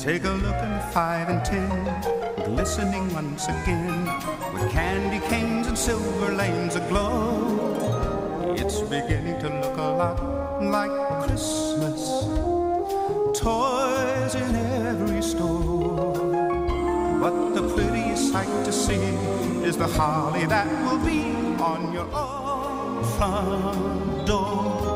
Take a look at five and ten, glistening once again, with candy canes and silver lanes aglow. It's beginning to look a lot like Christmas. Toys in every store. But the prettiest sight to see is the holly that will be on your own front door.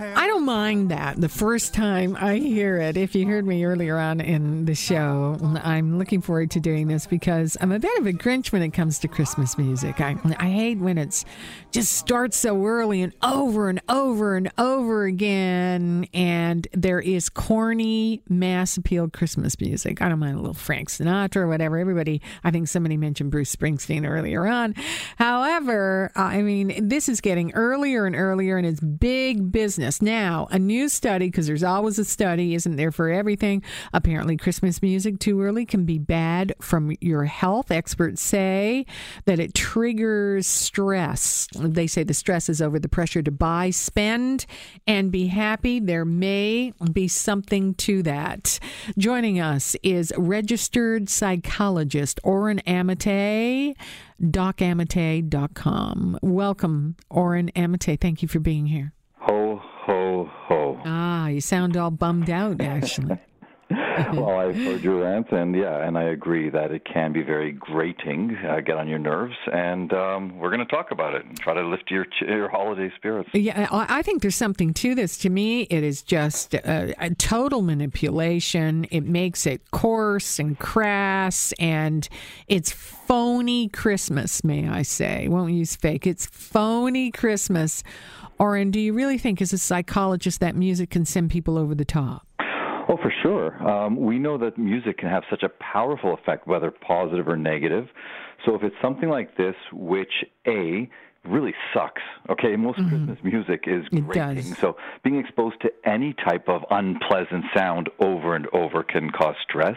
I don't mind that the first time I hear it. If you heard me earlier on in the show, I'm looking forward to doing this because I'm a bit of a Grinch when it comes to Christmas music. I, I hate when it's just starts so early and over and over and over again. And there is corny, mass appeal Christmas music. I don't mind a little Frank Sinatra or whatever. Everybody, I think somebody mentioned Bruce Springsteen earlier on. However, I mean, this is getting earlier and earlier and it's big business. Now, a new study, because there's always a study, isn't there, for everything? Apparently, Christmas music too early can be bad from your health. Experts say that it triggers stress. They say the stress is over the pressure to buy, spend, and be happy. There may be something to that. Joining us is registered psychologist Oren Amitay docamitay.com. Welcome, Oren Amitay. Thank you for being here. Ah, you sound all bummed out, actually. well, I've heard your rant, and yeah, and I agree that it can be very grating, uh, get on your nerves, and um, we're going to talk about it and try to lift your your holiday spirits. Yeah, I think there's something to this. To me, it is just a, a total manipulation. It makes it coarse and crass, and it's phony Christmas, may I say? Won't use fake. It's phony Christmas. Oren, do you really think, as a psychologist, that music can send people over the top? Oh, for sure. Um, we know that music can have such a powerful effect, whether positive or negative. So if it's something like this, which A, really sucks. Okay, most mm-hmm. Christmas music is grating. So being exposed to any type of unpleasant sound over and over can cause stress.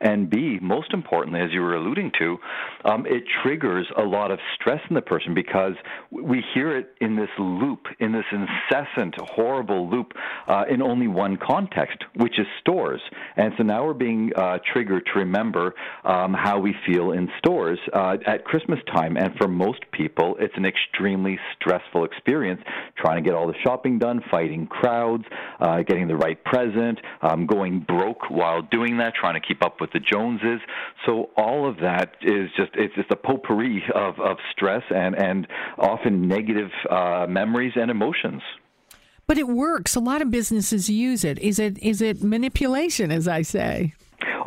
And B, most importantly, as you were alluding to, um, it triggers a lot of stress in the person because we hear it in this loop, in this incessant, horrible loop, uh, in only one context, which is stores. And so now we're being uh, triggered to remember um, how we feel in stores uh, at Christmas time. And for most people, it's an extremely stressful experience trying to get all the shopping done, fighting crowds, uh, getting the right present, um, going broke while doing that, trying to keep up with the Joneses. So all of that is just it's just a potpourri of, of stress and and often negative uh, memories and emotions. But it works. A lot of businesses use it. Is it is it manipulation, as I say?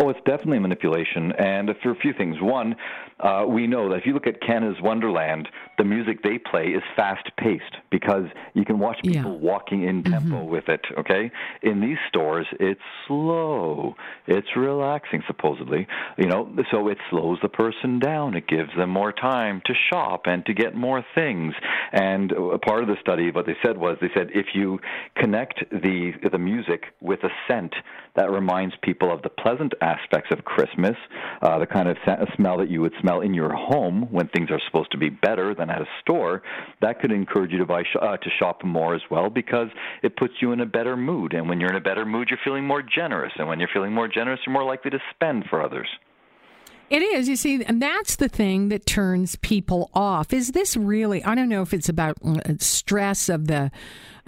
Oh, it's definitely manipulation, and for a few things. One, uh, we know that if you look at Canada's Wonderland, the music they play is fast paced because you can watch people yeah. walking in tempo mm-hmm. with it. Okay, in these stores, it's slow, it's relaxing, supposedly. You know, so it slows the person down. It gives them more time to shop and to get more things. And a part of the study, what they said was, they said if you connect the the music with a scent that reminds people of the pleasant aspects of Christmas, uh, the kind of smell that you would smell in your home when things are supposed to be better than at a store, that could encourage you to buy uh, to shop more as well because it puts you in a better mood. And when you're in a better mood, you're feeling more generous. And when you're feeling more generous, you're more likely to spend for others. It is, you see, and that's the thing that turns people off. Is this really? I don't know if it's about uh, stress of the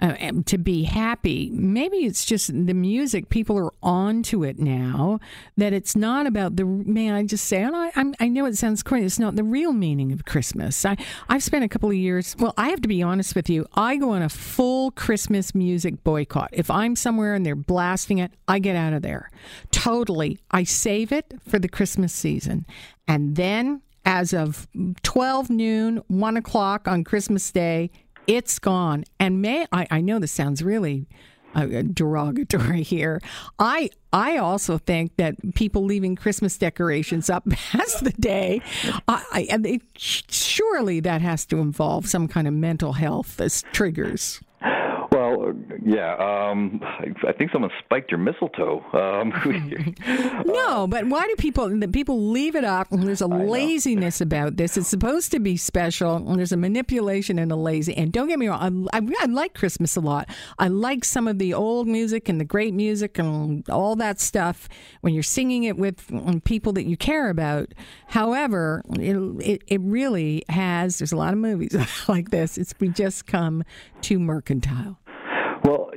uh, to be happy. Maybe it's just the music. People are on to it now. That it's not about the. May I just say? I, I'm, I know it sounds corny. It's not the real meaning of Christmas. I I've spent a couple of years. Well, I have to be honest with you. I go on a full Christmas music boycott. If I'm somewhere and they're blasting it, I get out of there. Totally. I save it for the Christmas season, and then as of 12 noon, 1 o'clock on Christmas Day, it's gone. And may I, I know this sounds really uh, derogatory here. I I also think that people leaving Christmas decorations up past the day, I, I, they, surely that has to involve some kind of mental health as triggers. Yeah. Um, I think someone spiked your mistletoe. Um, no, but why do people people leave it up? There's a laziness about this. It's supposed to be special. There's a manipulation and a lazy. And don't get me wrong, I, I, I like Christmas a lot. I like some of the old music and the great music and all that stuff when you're singing it with people that you care about. However, it, it, it really has. There's a lot of movies like this. It's we just come too mercantile.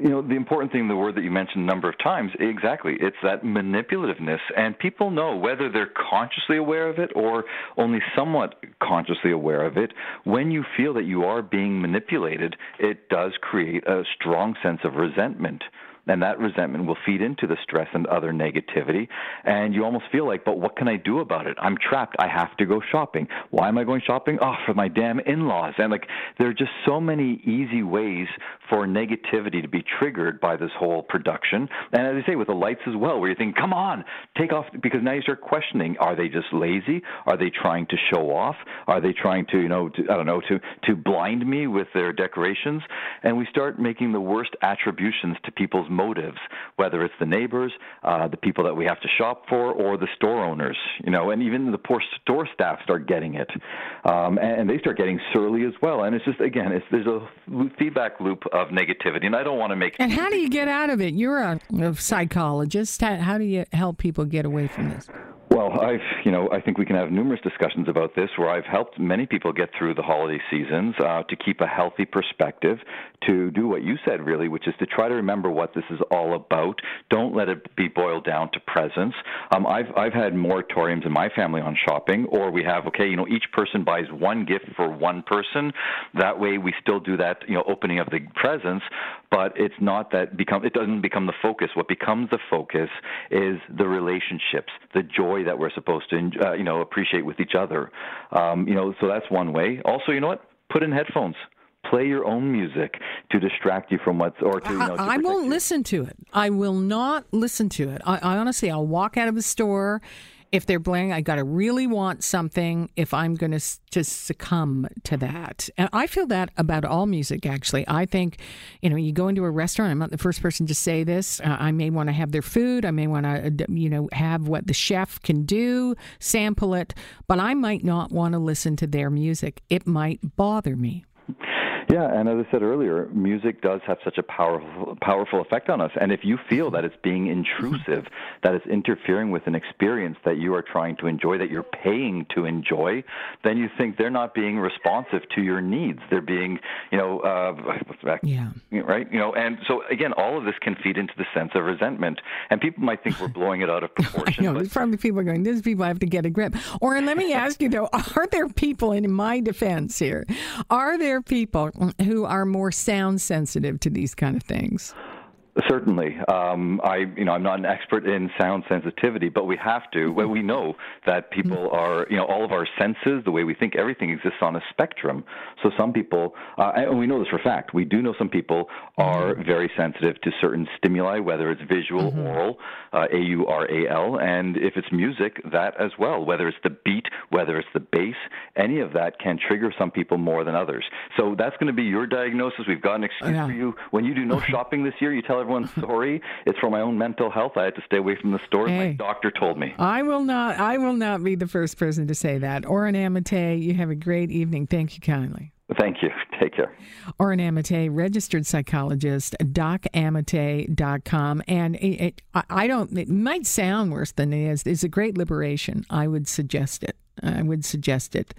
You know, the important thing, the word that you mentioned a number of times, exactly, it's that manipulativeness. And people know whether they're consciously aware of it or only somewhat consciously aware of it. When you feel that you are being manipulated, it does create a strong sense of resentment and that resentment will feed into the stress and other negativity. And you almost feel like, but what can I do about it? I'm trapped. I have to go shopping. Why am I going shopping? Oh, for my damn in laws. And like, there are just so many easy ways for negativity to be triggered by this whole production. And as I say, with the lights as well, where you think, come on, take off, because now you start questioning, are they just lazy? Are they trying to show off? Are they trying to, you know, to, I don't know, to, to blind me with their decorations? And we start making the worst attributions to people's motives, whether it's the neighbors, uh, the people that we have to shop for, or the store owners. You know, and even the poor store staff start getting it, um, and, and they start getting surly as well. And it's just again, it's there's a feedback loop of negativity, and I don't want to make. And how do you get out of it? You're a, a psychologist. How, how do you help people get away from this? I've, you know, I think we can have numerous discussions about this where I've helped many people get through the holiday seasons uh, to keep a healthy perspective, to do what you said, really, which is to try to remember what this is all about. Don't let it be boiled down to presents. Um, I've, I've had moratoriums in my family on shopping, or we have, okay, you know, each person buys one gift for one person. That way we still do that, you know, opening of the presents, but it's not that become, it doesn't become the focus. What becomes the focus is the relationships, the joy that we're supposed to, uh, you know, appreciate with each other. Um, you know, so that's one way. Also, you know what? Put in headphones play your own music to distract you from what's or to you know. To I, I won't you. listen to it. I will not listen to it. I, I honestly, I'll walk out of the store if they're playing, I got to really want something if I'm going to just succumb to that. And I feel that about all music, actually. I think, you know, you go into a restaurant, I'm not the first person to say this. Uh, I may want to have their food. I may want to, uh, you know, have what the chef can do, sample it, but I might not want to listen to their music. It might bother me. Yeah, and as I said earlier, music does have such a powerful powerful effect on us. And if you feel that it's being intrusive, that it's interfering with an experience that you are trying to enjoy, that you're paying to enjoy, then you think they're not being responsive to your needs. They're being, you know, uh, yeah, right, you know. And so again, all of this can feed into the sense of resentment. And people might think we're blowing it out of proportion. I know, but... probably people are going, "These people have to get a grip." Or let me ask you though, are there people in my defense here? Are there people who are more sound sensitive to these kind of things? Certainly, um, I you know I'm not an expert in sound sensitivity, but we have to. Well, we know that people mm-hmm. are you know all of our senses, the way we think, everything exists on a spectrum. So some people, uh, and we know this for a fact. We do know some people are mm-hmm. very sensitive to certain stimuli, whether it's visual, mm-hmm. oral, uh, A U R A L, and if it's music, that as well. Whether it's the beat, whether it's the bass, any of that can trigger some people more than others. So that's going to be your diagnosis. We've got an excuse yeah. for you. When you do no shopping this year, you tell everyone, sorry, it's for my own mental health. I had to stay away from the store. Hey, my doctor told me. I will not. I will not be the first person to say that. Oren Amitay, you have a great evening. Thank you kindly. Thank you. Take care. Oren Amitay, registered psychologist, docamitay.com. And it, it, I don't, it might sound worse than it is. It's a great liberation. I would suggest it. I would suggest it.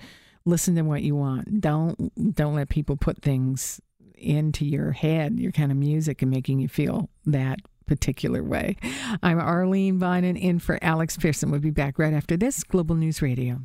Listen to what you want. Don't don't let people put things into your head, your kind of music, and making you feel that particular way. I'm Arlene Bynon in for Alex Pearson. We'll be back right after this Global News Radio.